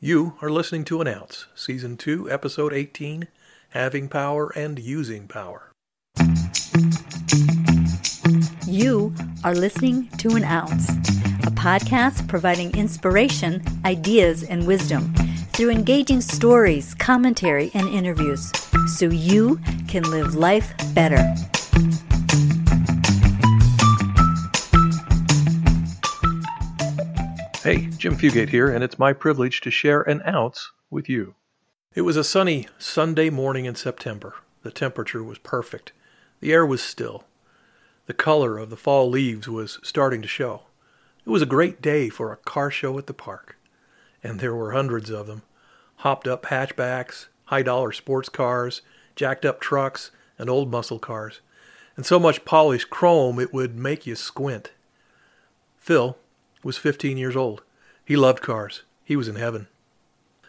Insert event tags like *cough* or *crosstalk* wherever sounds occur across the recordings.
You are listening to An Ounce, Season 2, Episode 18 Having Power and Using Power. You are listening to An Ounce, a podcast providing inspiration, ideas, and wisdom through engaging stories, commentary, and interviews so you can live life better. Jim Fugate here, and it's my privilege to share an ounce with you. It was a sunny Sunday morning in September. The temperature was perfect. The air was still. The color of the fall leaves was starting to show. It was a great day for a car show at the park. And there were hundreds of them. Hopped up hatchbacks, high dollar sports cars, jacked up trucks, and old muscle cars. And so much polished chrome it would make you squint. Phil, was 15 years old. He loved cars. He was in heaven.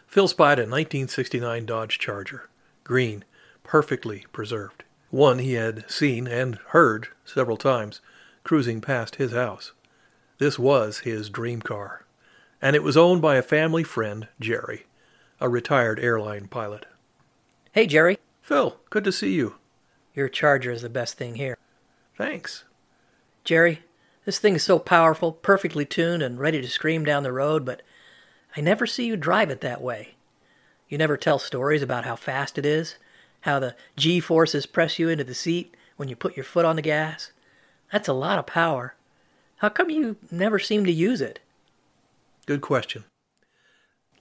Phil spied a 1969 Dodge Charger, green, perfectly preserved. One he had seen and heard several times cruising past his house. This was his dream car, and it was owned by a family friend, Jerry, a retired airline pilot. Hey, Jerry. Phil, good to see you. Your Charger is the best thing here. Thanks. Jerry, this thing is so powerful, perfectly tuned, and ready to scream down the road, but I never see you drive it that way. You never tell stories about how fast it is, how the G forces press you into the seat when you put your foot on the gas. That's a lot of power. How come you never seem to use it? Good question.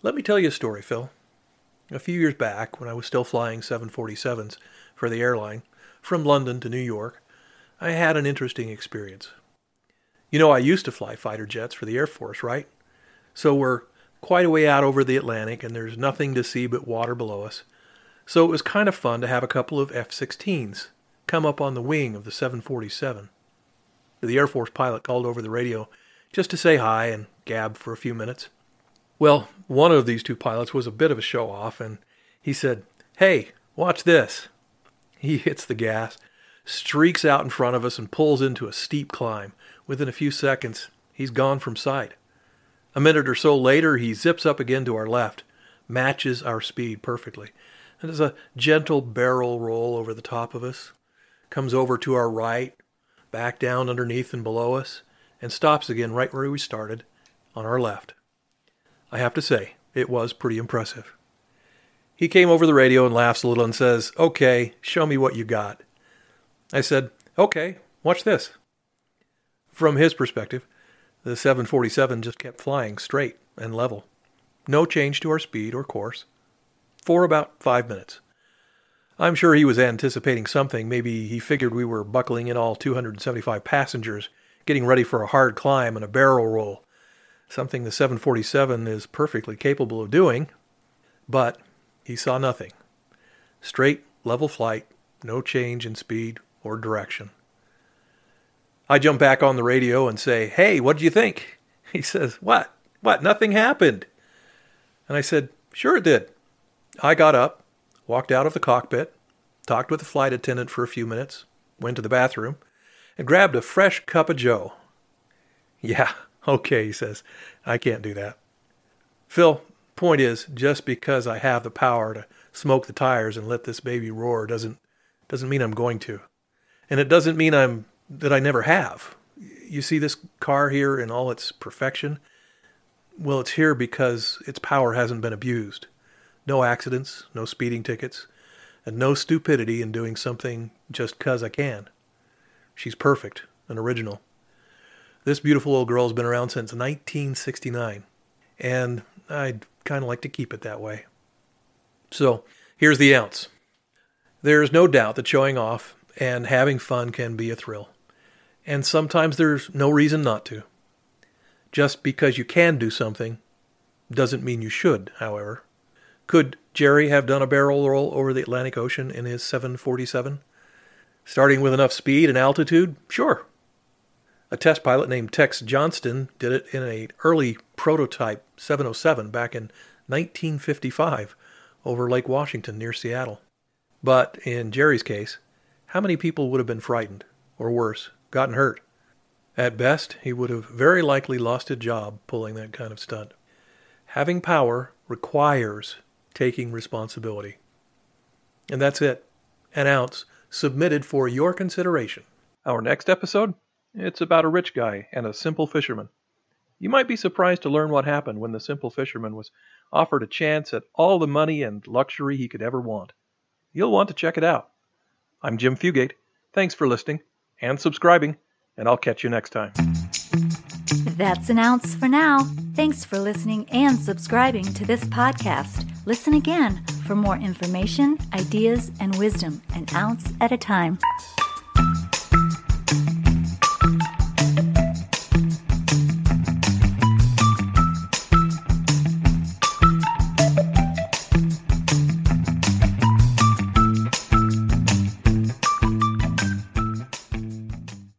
Let me tell you a story, Phil. A few years back, when I was still flying 747s for the airline from London to New York, I had an interesting experience. You know, I used to fly fighter jets for the Air Force, right? So we're quite a way out over the Atlantic and there's nothing to see but water below us. So it was kind of fun to have a couple of F 16s come up on the wing of the 747. The Air Force pilot called over the radio just to say hi and gab for a few minutes. Well, one of these two pilots was a bit of a show off and he said, Hey, watch this. He hits the gas, streaks out in front of us, and pulls into a steep climb. Within a few seconds, he's gone from sight. A minute or so later, he zips up again to our left, matches our speed perfectly, and does a gentle barrel roll over the top of us, comes over to our right, back down underneath and below us, and stops again right where we started, on our left. I have to say, it was pretty impressive. He came over the radio and laughs a little and says, Okay, show me what you got. I said, Okay, watch this. From his perspective, the 747 just kept flying straight and level. No change to our speed or course. For about five minutes. I'm sure he was anticipating something. Maybe he figured we were buckling in all 275 passengers, getting ready for a hard climb and a barrel roll. Something the 747 is perfectly capable of doing. But he saw nothing. Straight, level flight, no change in speed or direction. I jump back on the radio and say, Hey, what did you think? *laughs* He says, What? What? Nothing happened. And I said, Sure it did. I got up, walked out of the cockpit, talked with the flight attendant for a few minutes, went to the bathroom, and grabbed a fresh cup of joe. Yeah, *laughs* okay, he says. I can't do that. Phil, point is, just because I have the power to smoke the tires and let this baby roar doesn't doesn't mean I'm going to. And it doesn't mean I'm that I never have. You see this car here in all its perfection? Well, it's here because its power hasn't been abused. No accidents, no speeding tickets, and no stupidity in doing something just 'cause I can. She's perfect, an original. This beautiful old girl's been around since 1969, and I'd kind of like to keep it that way. So, here's the ounce. There's no doubt that showing off and having fun can be a thrill and sometimes there's no reason not to. Just because you can do something doesn't mean you should, however. Could Jerry have done a barrel roll over the Atlantic Ocean in his 747? Starting with enough speed and altitude? Sure. A test pilot named Tex Johnston did it in an early prototype 707 back in 1955 over Lake Washington near Seattle. But in Jerry's case, how many people would have been frightened, or worse, gotten hurt. At best, he would have very likely lost a job pulling that kind of stunt. Having power requires taking responsibility. And that's it. An ounce submitted for your consideration. Our next episode? It's about a rich guy and a simple fisherman. You might be surprised to learn what happened when the simple fisherman was offered a chance at all the money and luxury he could ever want. You'll want to check it out. I'm Jim Fugate. Thanks for listening and subscribing, and I'll catch you next time. That's an ounce for now. Thanks for listening and subscribing to this podcast. Listen again for more information, ideas, and wisdom, an ounce at a time.